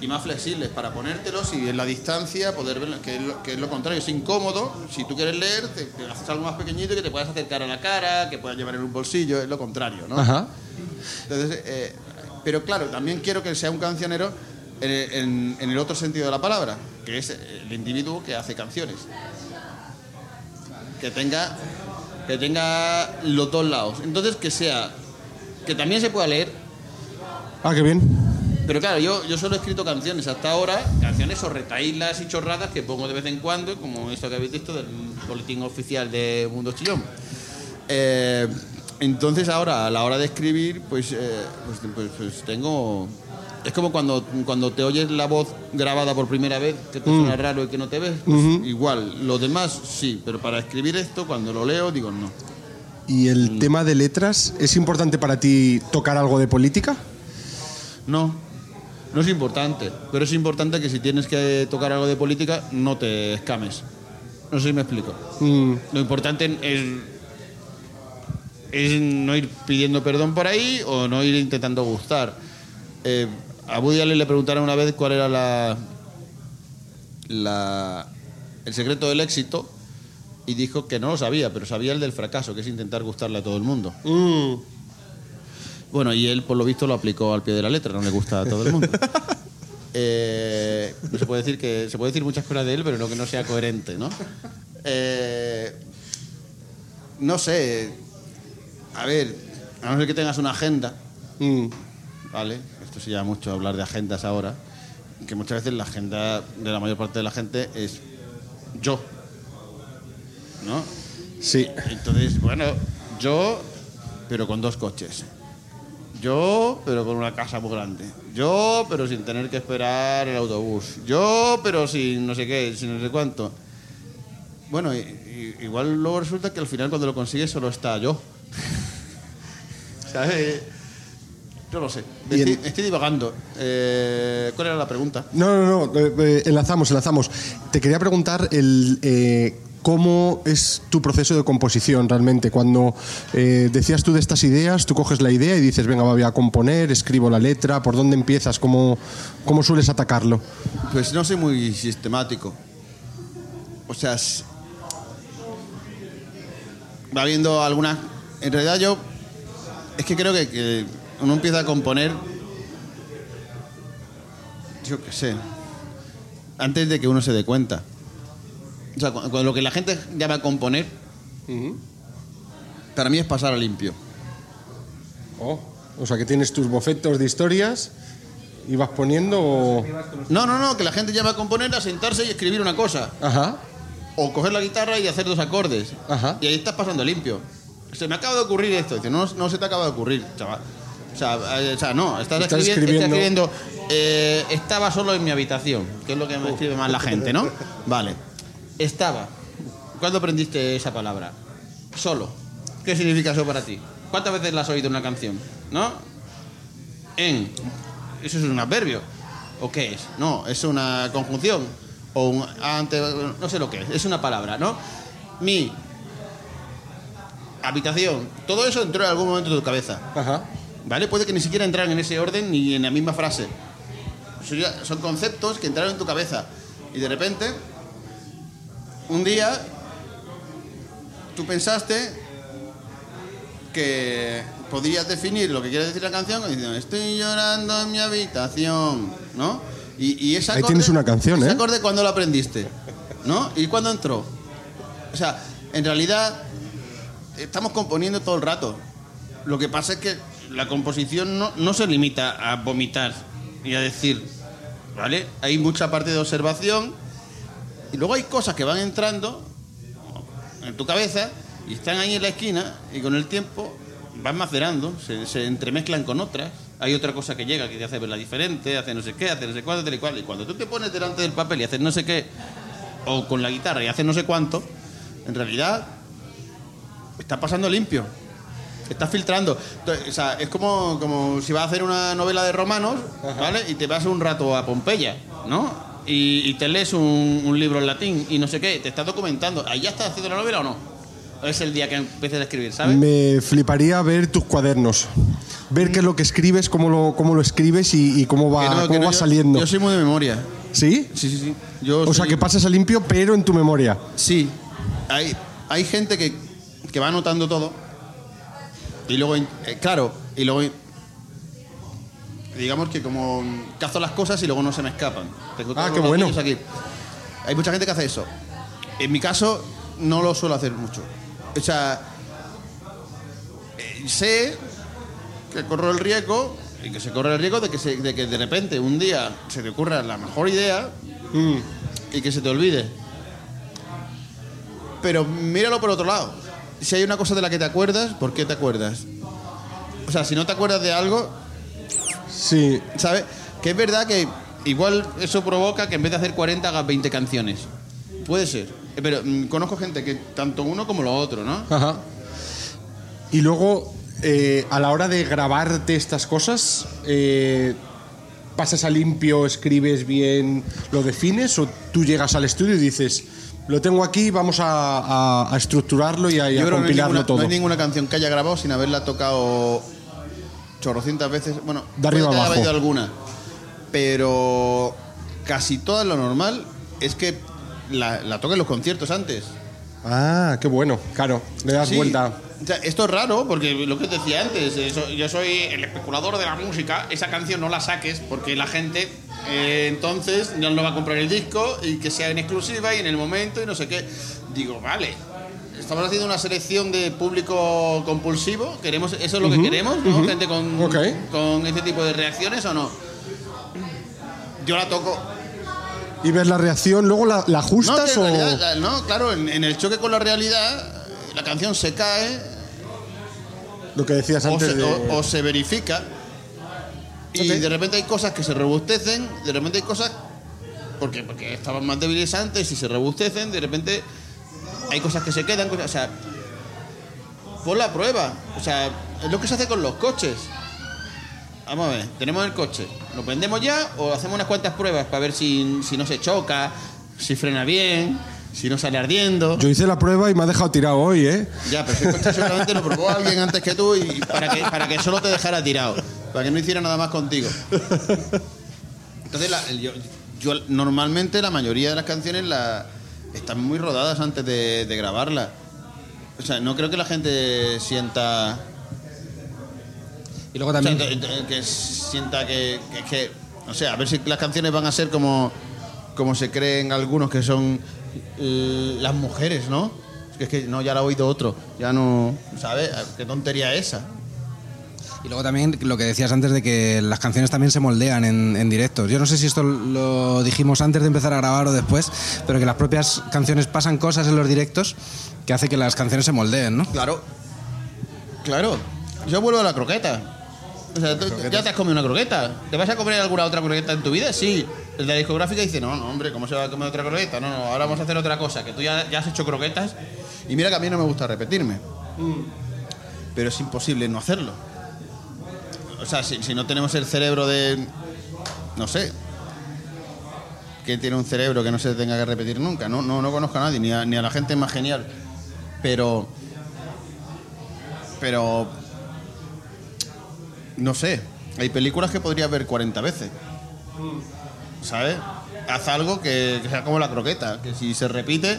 y más flexibles para ponértelos y en la distancia poder ver, que es lo, que es lo contrario, es incómodo. Si tú quieres leer, te, te haces algo más pequeñito que te puedas acercar a la cara, que puedas llevar en un bolsillo, es lo contrario, ¿no? Ajá. Entonces, eh, pero claro, también quiero que sea un cancionero en, en- en el otro sentido de la palabra, que es el individuo que hace canciones. Que tenga, que tenga los dos lados. Entonces, que sea, que también se pueda leer, Ah, qué bien. pero claro, yo, yo solo he escrito canciones hasta ahora, canciones o retaílas y chorradas que pongo de vez en cuando, como esto que habéis visto del boletín oficial de Mundo Chillón. Eh, entonces ahora, a la hora de escribir, pues, eh, pues, pues- pues tengo... Es como cuando, cuando te oyes la voz grabada por primera vez, que te suena raro y que no te ves. pues Igual, los demás sí, pero para escribir esto, cuando lo leo, digo no. ¿Y el tema de letras, es importante para ti tocar algo de política? No, no es importante. Pero es importante que si tienes que tocar algo de política, no te escames. No sé si me explico. Mm, Lo importante es, es no ir pidiendo perdón por ahí o no ir intentando gustar. Eh, a Woody Allen le preguntaron una vez cuál era la, la, el secreto del éxito y dijo que no lo sabía, pero sabía el del fracaso, que es intentar gustarle a todo el mundo. mm. Bueno, y él por lo visto lo aplicó al pie de la letra, no le gusta a todo el mundo. Eh, no se puede decir que se puede decir muchas cosas de él, pero no que no sea coherente, ¿no? Eh, no sé. A ver, a no ser que tengas una agenda, Mm. ¿vale? Esto se llama mucho hablar de agendas ahora, que muchas veces la agenda de la mayor parte de la gente es yo, ¿no? Sí. Entonces, bueno, yo, pero con dos coches. Yo, pero con una casa muy grande. Yo, pero sin tener que esperar el autobús. Yo, pero sin no sé qué, sin no sé cuánto. Bueno, i- igual luego resulta que al final cuando lo consigues solo está yo. ¿Sabes? Yo lo sé. En- Estoy, divagando. Eh, ¿Cuál era la pregunta? No, no, no, eh, eh, enlazamos, enlazamos. Te quería preguntar el, eh, cómo es tu proceso de composición realmente. Cuando decías tú de estas ideas, tú coges la idea y dices, venga, voy a componer, escribo la letra, ¿por dónde empiezas? ¿Cómo, cómo sueles atacarlo? Pues no soy muy sistemático. O sea, va viendo algunas. En realidad yo es que creo que, que uno empieza a componer. Yo qué sé. Antes de que uno se dé cuenta. O sea, cu- lo que la gente llama componer, para mí es pasar a limpio. Oh, o sea, que tienes tus bofetos de historias y vas poniendo... o- No, no, no, que la gente llama componer a sentarse y escribir una cosa. Ajá. O coger la guitarra y hacer dos acordes. Ajá. Y ahí estás pasando limpio. Se me acaba de ocurrir esto. Dice, no, no se te acaba de ocurrir, chaval. O sea, eh, o sea, no, estás, Estás escribi- escribiendo- estás escribiendo. eh, estaba solo en mi habitación, que es lo que me escribe más la gente, ¿no? Vale. Estaba. ¿Cuándo aprendiste esa palabra? Solo. ¿Qué significa eso para ti? ¿Cuántas veces la has oído en una canción? ¿No? En. Eso es un adverbio. ¿O qué es? No, es una conjunción. O un ante. No sé lo que es. Es una palabra, ¿no? Mi. Habitación. Todo eso entró en algún momento de tu cabeza. Ajá. ¿Vale? Puede que ni siquiera entraran en ese orden ni en la misma frase. Son conceptos que entraron en tu cabeza. Y de repente, un día, tú pensaste que podías definir lo que quiere decir la canción diciendo estoy llorando en mi habitación, ¿no? Y, y ese Ahí tienes una canción, ese ¿eh? acorde cuándo lo aprendiste? ¿No? ¿Y cuándo entró? O sea, en realidad estamos componiendo todo el rato. Lo que pasa es que la composición no, no se limita a vomitar y a decir, ¿vale? Hay mucha parte de observación y luego hay cosas que van entrando en tu cabeza y están ahí en la esquina y con el tiempo van macerando, se, entremezclan con otras. Hay otra cosa que llega que te hace verla diferente, hace no sé qué, hace no sé cuánto, y cual. Y cuando tú te pones delante del papel y haces no sé qué, o con la guitarra y haces no sé cuánto, en realidad está pasando limpio. Está filtrando. O sea, es como, como si vas a hacer una novela de romanos, ¿vale? Y te vas un rato a Pompeya, ¿no? Y, y te lees un, un libro en latín y no sé qué, te estás documentando. ¿Ahí ya estás haciendo la novela o no? es el día que empieces a escribir, ¿sabes? Me fliparía ver tus cuadernos. Ver qué es lo que escribes, cómo lo, cómo lo escribes y, y cómo va, no, cómo no, va yo- saliendo. Yo soy muy de memoria. ¿Sí? Sí, sí, sí. Yo O sea, que pasas a limpio, pero en tu memoria. Sí. Hay, hay gente que, que va anotando todo. Y luego, eh, claro, y luego. Digamos que como cazo las cosas y luego no se me escapan. Tengo Ah, qué bueno. aquí. Hay mucha gente que hace eso. En mi caso, no lo suelo hacer mucho. O sea, eh, sé que corro el riesgo y que se corre el riesgo de que, se- de que de repente un día se te ocurra la mejor idea Mm. y que se te olvide. Pero míralo por otro lado. Si hay una cosa de la que te acuerdas, ¿por qué te acuerdas? O sea, si no te acuerdas de algo, Sí. ¿sabes? Que es verdad que igual eso provoca que en vez de hacer 40 hagas 20 canciones. Puede ser. Pero mm, conozco gente que tanto uno como lo otro, ¿no? Ajá. Y luego, eh, a la hora de grabarte estas cosas, eh, ¿pasas a limpio, escribes bien, lo defines? ¿O tú llegas al estudio y dices, lo tengo aquí, vamos a, a- a estructurarlo y a, y a compilarlo ninguna, todo? no hay ninguna canción que haya grabado sin haberla tocado chorrocientas veces. Bueno, De arriba puede que haya abajo. habido alguna. Pero casi toda lo normal es que la, la toquen los conciertos antes. Ah, qué bueno, claro, le das Sí. vuelta. O sea, esto es raro porque lo que te decía antes, eso- yo soy el especulador de la música, esa canción no la saques porque la gente eh, entonces no va a comprar el disco y que sea en exclusiva y en el momento y no sé qué. Digo, vale, estamos haciendo una selección de público compulsivo, queremos eso es lo que queremos, ¿no? Gente con, Ok. con este tipo de reacciones o no. Yo la toco. Y ves la reacción, luego la, ajustas o... realidad, no, claro, en, en el choque con la realidad, la canción se cae, Lo que decías o antes se, de... o- o se verifica. Y de repente hay cosas que se robustecen, de repente hay cosas porque porque estaban más débiles antes y se robustecen, de repente hay cosas que se quedan, cosas, o sea, pon la prueba, o sea, es lo que se hace con los coches. Vamos a ver, tenemos el coche, ¿lo prendemos ya o hacemos unas cuantas pruebas para ver si, si no se choca, si frena bien, si no sale ardiendo? Yo hice la prueba y me ha dejado tirado hoy, ¿eh? Ya, pero ese coche seguramente lo probó alguien antes que tú y para que, para que solo te dejara tirado, para que no hiciera nada más contigo. Entonces, la- el- yo, yo normalmente la mayoría de las canciones la, están muy rodadas antes de, de grabarlas. O sea, no creo que la gente sienta. Y luego o sea, también... que, que sienta que, que, que- No sé, a ver si las canciones van a ser como, como se creen algunos que son las mujeres, ¿no? Es que no, ya la ha oído otro. Ya no. ¿Sabes? Qué tontería esa. Y luego también lo que decías antes de que las canciones también se moldean en, en directos. Yo no sé si esto lo dijimos antes de empezar a grabar o después, pero que las propias canciones pasan cosas en los directos que hace que las canciones se moldeen, ¿no? Claro. Claro. Yo vuelvo a la croqueta. O sea, tú- ya te has comido una croqueta. ¿Te vas a comer alguna otra croqueta en tu vida? Sí. El de la discográfica dice, no, no, hombre, ¿cómo se va a comer otra croqueta? No, no, ahora vamos a hacer otra cosa, que tú ya, ya has hecho croquetas. Y mira que a mí no me gusta repetirme. Pero es imposible no hacerlo. O sea, si, si no tenemos el cerebro de... No sé. ¿Quién tiene un cerebro que no se tenga que repetir nunca? No, no, no conozco a nadie, ni a, ni a la gente más genial. Pero... Pero... No sé. Hay películas que podrías ver 40 veces. ¿Sabes? Haz algo que, que sea como la croqueta, que si se repite,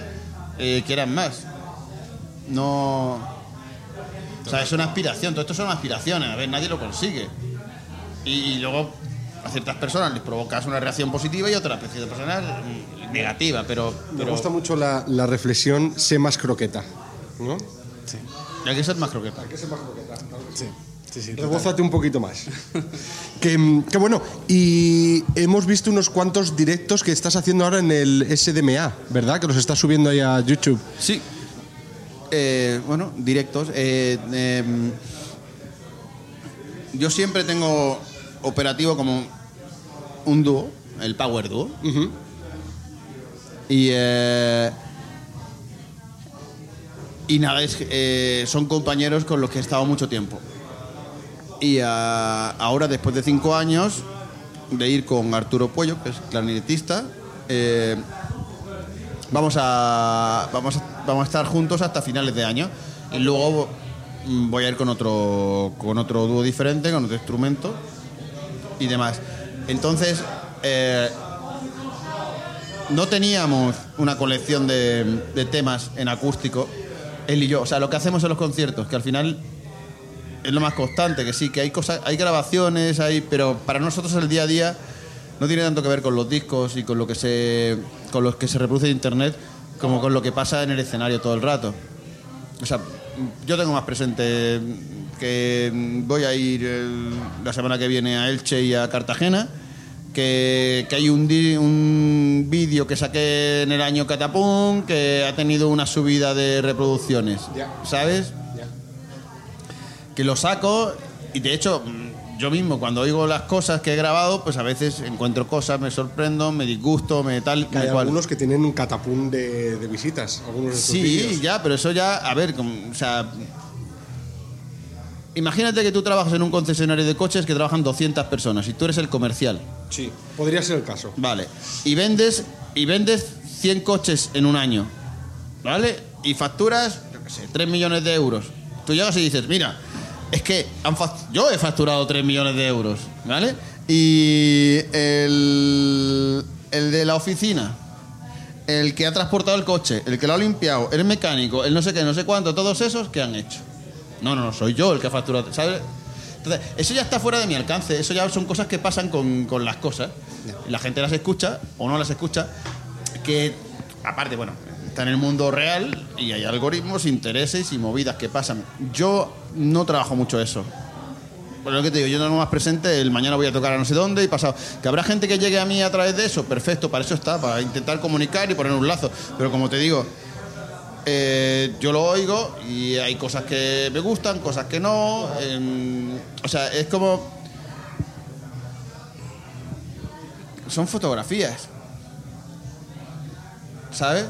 eh, quieras más. No... O sea, es una aspiración, todo esto son aspiraciones, a ver, nadie lo consigue. Y, y luego a ciertas personas les provocas una reacción positiva y a otras personas negativa, pero, Me gusta mucho la, la reflexión, sé más croqueta, ¿no? hay que ser más croqueta. Sí, sí, sí. Rebózate un poquito más. que, que bueno, y hemos visto unos cuantos directos que estás haciendo ahora en el SDMA, ¿verdad? Que los estás subiendo ahí a YouTube. Sí. Eh, bueno, directos. eh, em, yo siempre tengo operativo como un dúo, el Power Duo. Y. eh, y nada, es, eh, son compañeros con los que he estado mucho tiempo. Y ah, ahora, después de cinco años de ir con Arturo Puello, que es clarinetista, eh, vamos a vamos a vamos a estar juntos hasta finales de año. Y luego mm, voy a ir con otro, con otro dúo diferente, con otro instrumento y demás. Entonces, eh, no teníamos una colección de, de temas en acústico, él y yo. O sea, lo que hacemos en los conciertos, que al final es lo más constante, que sí, que hay cosas, hay grabaciones, hay, pero para nosotros el día a día no tiene tanto que ver con los discos y con lo que se, con los que se reproduce en internet, como con lo que pasa en el escenario todo el rato. O sea, yo tengo más presente que voy a ir el- la semana que viene a Elche y a Cartagena, que, que hay un, di- un vídeo que saqué en el año Catapum que ha tenido una subida de reproducciones. ¿sabes? Que lo saco y de hecho mm, yo mismo cuando oigo las cosas que he grabado pues a veces encuentro cosas, me sorprendo, me disgusto, me tal, Que hay cual. algunos que tienen un catapum de, de visitas. Algunos de Sí, ya, pero eso ya, a ver, o sea... Imagínate que tú trabajas en un concesionario de coches que trabajan 200 personas y tú eres el comercial, Sí, podría ser el caso. ¿vale? Y vendes, y vendes 100 coches en un año, ¿vale? Y facturas, yo qué sé, 3 millones de euros. Tú llegas y dices, mira, es que han yo he facturado 3 millones de euros, ¿vale? Y el, el de la oficina, el que ha transportado el coche, el que lo ha limpiado, el mecánico, el no sé qué, no sé cuánto, todos esos, ¿qué han hecho? No, no, no, soy yo el que ha facturado, ¿sabes? Entonces, eso ya está fuera de mi alcance, eso ya son cosas que pasan con, con las cosas. La gente las escucha o no las escucha, que aparte, bueno, está en el mundo real y hay algoritmos, intereses y movidas que pasan. Yo no trabajo mucho eso. Por lo que te digo, yo no más presente el mañana voy a tocar a no sé dónde y pasado. Que habrá gente que llegue a mí a través de eso, perfecto, para eso está, para intentar comunicar y poner un lazo. Pero como te digo, eh, yo lo oigo y hay cosas que me gustan, cosas que no. o sea, es como. Son fotografías. ¿Sabes?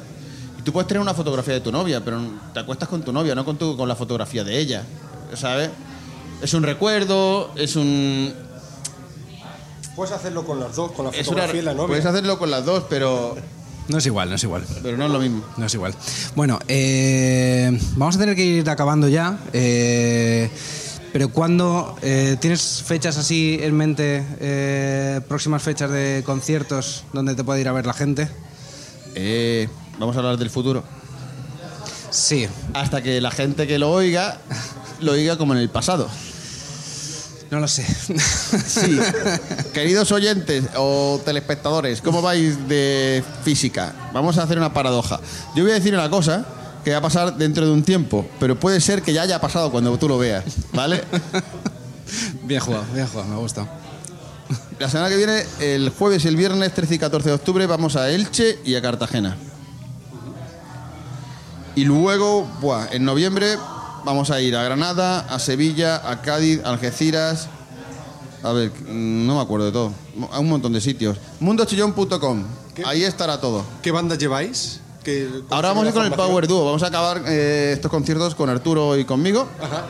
Y tú puedes tener una fotografía de tu novia, pero te acuestas con tu novia, no con, tu, con la fotografía de ella. ¿Sabes? Es un recuerdo, es un. Puedes hacerlo con las dos, con la Es una, fotografía y la novia. puedes hacerlo con las dos, pero, No es igual, no es igual. pero no es lo mismo. No es igual. Bueno, eh, vamos a tener que ir acabando ya. eh, pero cuando tienes fechas así en mente, eh, próximas fechas de conciertos donde te puede ir a ver la gente? Eh, vamos a hablar del futuro. Sí, hasta que la gente que lo oiga lo oiga como en el pasado. no lo sé. Sí. Queridos oyentes o telespectadores, ¿cómo vais de física? Vamos a hacer una paradoja. Yo voy a decir una cosa que va a pasar dentro de un tiempo, pero puede ser que ya haya pasado cuando tú lo veas, ¿vale? bien jugado, bien jugado, me gusta. La semana que viene, el jueves y el viernes 13 y 14 de octubre, vamos a Elche y a Cartagena. Y luego, buah, en noviembre, vamos a ir a Granada, a Sevilla, a Cádiz, a Algeciras. A ver, mm, no me acuerdo de todo. A un montón de sitios. Mundochillón.com. Ahí estará todo. ¿Qué banda lleváis? ¿Qué- cómo Ahora vamos a ir con el? Power Duo. Vamos a acabar eh, estos conciertos con Arturo y conmigo. Ajá.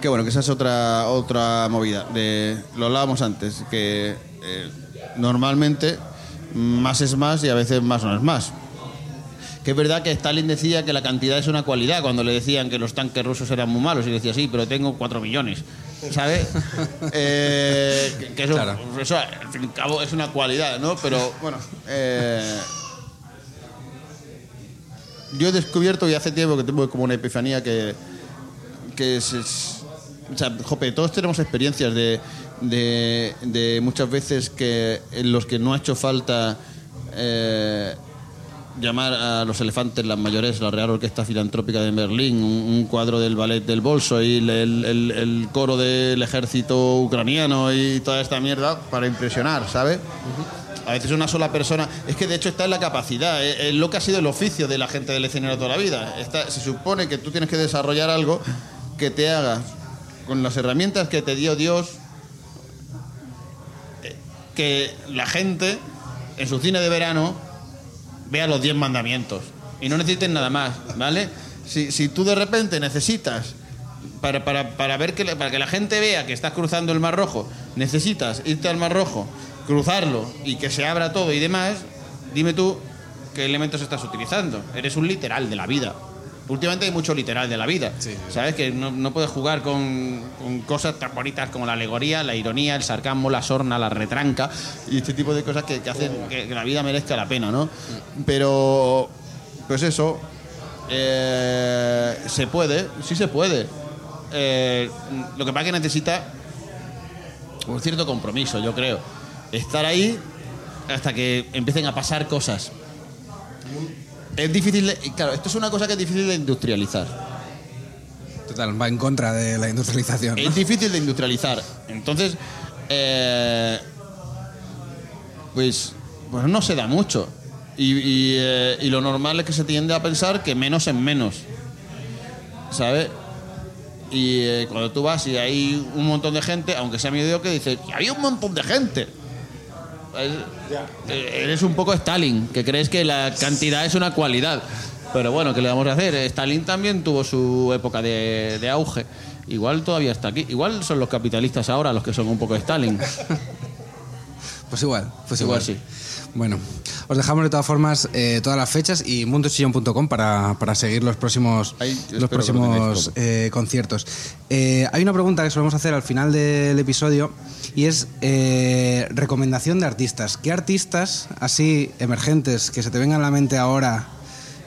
Que bueno, que esa es otra, otra movida. De, lo hablábamos antes, que eh, normalmente más es más y a veces más no es más. Que es verdad que Stalin decía que la cantidad es una cualidad cuando le decían que los tanques rusos eran muy malos y decía, sí, pero tengo cuatro millones. ¿Sabes? Eh, que, que eso, Claro. eso, al fin y al cabo, es una cualidad, ¿no? Pero bueno. eh, yo he descubierto y hace tiempo que tengo como una epifanía que, que es, es- o sea, jope, todos tenemos experiencias de, de, de muchas veces que en los que no ha hecho falta eh, llamar a los elefantes las mayores, la Real Orquesta Filantrópica de Berlín, un, cuadro del ballet del bolso y el, el- coro del ejército ucraniano y toda esta mierda para impresionar, ¿sabes? A veces una sola persona. Es que de hecho está en la capacidad, es, es lo que ha sido el oficio de la gente del escenario toda la vida. Se supone que tú tienes que desarrollar algo que te haga con las herramientas que te dio Dios eh, que la gente en su cine de verano vea los 10 mandamientos y no necesiten nada más, ¿vale? Si, si tú de repente necesitas, para, para, para, ver que, para que la gente vea que estás cruzando el Mar Rojo, necesitas irte al Mar Rojo, cruzarlo y que se abra todo y demás, dime tú qué elementos estás utilizando. Eres un literal de la vida. Últimamente hay mucho literal de la vida. ¿Sabes? Que no, no puedes jugar con, con cosas tan bonitas como la alegoría, la ironía, el sarcasmo, la sorna, la retranca y este tipo de cosas que, que hacen que, que la vida merezca la pena, ¿no? Pero, pues eso, eh, se puede, sí se puede. Eh, lo que pasa es que necesita un cierto compromiso, yo creo. Estar ahí hasta que empiecen a pasar cosas. Es difícil, de- claro, esto es una cosa que es difícil de industrializar. Total, va en contra de la industrialización. ¿no? Es difícil de industrializar. Entonces, eh, pues, pues no se da mucho. Y, y, eh, y lo normal es que se tiende a pensar que menos es menos. ¿Sabes? Y eh, cuando tú vas y hay un montón de gente, aunque sea medio que dice, "Y había un montón de gente. Eh, eres un poco Stalin, que crees que la cantidad es una cualidad. Pero bueno, ¿qué le vamos a hacer? Stalin también tuvo su época de, de auge. Igual todavía está aquí. Igual son los capitalistas ahora los que son un poco Stalin. Pues igual, pues Igual igual. sí. Bueno, os dejamos de todas formas eh, todas las fechas y mundochillón.com para, para seguir los próximos, Ahí los próximos eh, conciertos. Eh, hay una pregunta que solemos hacer al final del episodio y es recomendación de artistas. ¿Qué artistas así emergentes que se te vengan a la mente ahora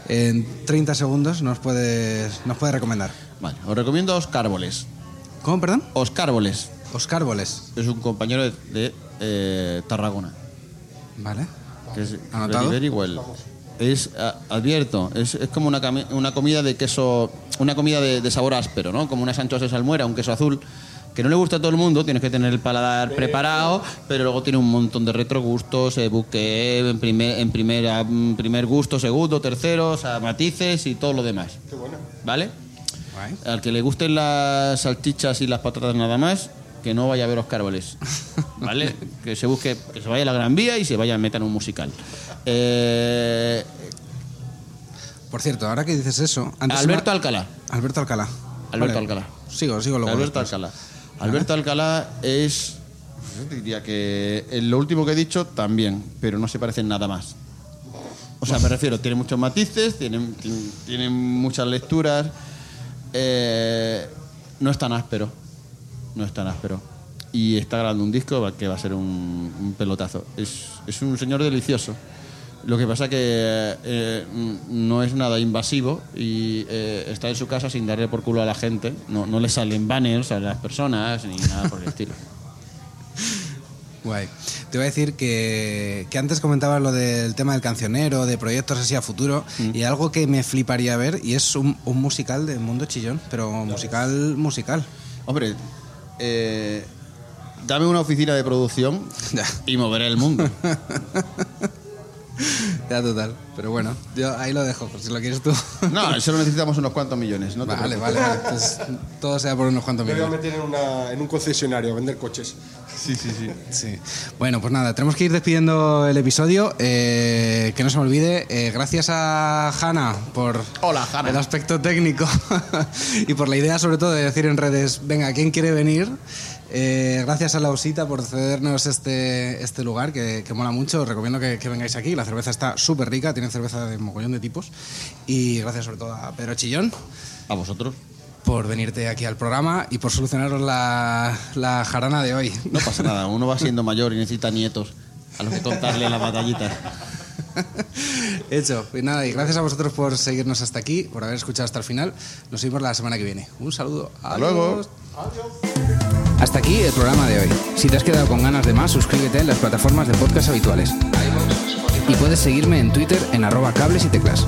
en 30 segundos nos puedes, nos puedes recomendar? Vale, os recomiendo a Oscar Boles. ¿Cómo, perdón? Oscar Boles Oscar Boles. es un compañero de, de, Tarragona. Vale. Que es ¿Anotado? very, very well. Es a- advierto, es, es como una, una comida de queso, una comida de, de sabor áspero, ¿no? Como unas anchoas de salmuera, un queso azul, que no le gusta a todo el mundo, tienes que tener el paladar preparado, pero luego tiene un montón de retrogustos, eh, buque en primer, en primera, mm, primer gusto, segundo, tercero, o sea, matices y todo lo demás. Qué bueno. ¿Vale? Guay. Al que le gusten las salchichas y las patatas nada más, que no vaya a ver los cárboles. ¿Vale? que se busque, que se vaya a la Gran Vía y se vaya a meter en un musical. Eh, Por cierto, ahora que dices eso... antes Alberto Alcalá. Alberto Alcalá. Alberto Alcalá. Sigo, sigo luego. Alberto después. Alcalá. Alberto Alcalá es. Yo te diría que en lo último que he dicho también, pero no se parece en nada más. O sea, me refiero, tiene muchos matices, tiene, tiene, tiene muchas lecturas. eh, no es tan áspero. No es tan áspero. Y está grabando un disco que va a ser un, un pelotazo. Es, es un señor delicioso. Lo que pasa que eh, no es nada invasivo y eh, está en su casa sin darle por culo a la gente. No, no le salen banners a las personas ni nada por el estilo. Guay. Te voy a decir que, que antes comentabas lo del tema del cancionero, de proyectos así a futuro, Mm. y algo que me fliparía ver, y es un, un musical de Mundo Chillón, pero musical, musical. Hombre, eh, dame una oficina de producción y moveré el mundo. Ya total. Pero bueno, yo ahí lo dejo, por si lo quieres tú. No, solo necesitamos unos cuantos millones. No vale, vale, vale. Entonces, todo sea por unos cuantos Me voy a meter en, una- en un concesionario a vender coches. Sí, sí, sí. Sí. Bueno, pues nada, tenemos que ir despidiendo el episodio. Eh, que no se me olvide, eh, gracias a Hanna por Hola, Hanna. el aspecto técnico y por la idea, sobre todo, de decir en redes: venga, ¿quién quiere venir? Eh, gracias a la Osita por cedernos este, este lugar que, que mola mucho. Os recomiendo que, que vengáis aquí. La cerveza está súper rica, tiene cerveza de mogollón de tipos. Y gracias, sobre todo, a Pedro Chillón A vosotros. Por venirte aquí al programa y por solucionaros la, la jarana de hoy. No pasa nada. Uno va siendo mayor y necesita nietos a los que contarle las batallitas. Hecho. Y nada, y gracias a vosotros por seguirnos hasta aquí, por haber escuchado hasta el final. Nos vemos la semana que viene. Un saludo. Hasta luego. Hasta aquí el programa de hoy. Si te has quedado con ganas de más, suscríbete en las plataformas de podcast habituales. Y puedes seguirme en Twitter en arroba cables y teclas.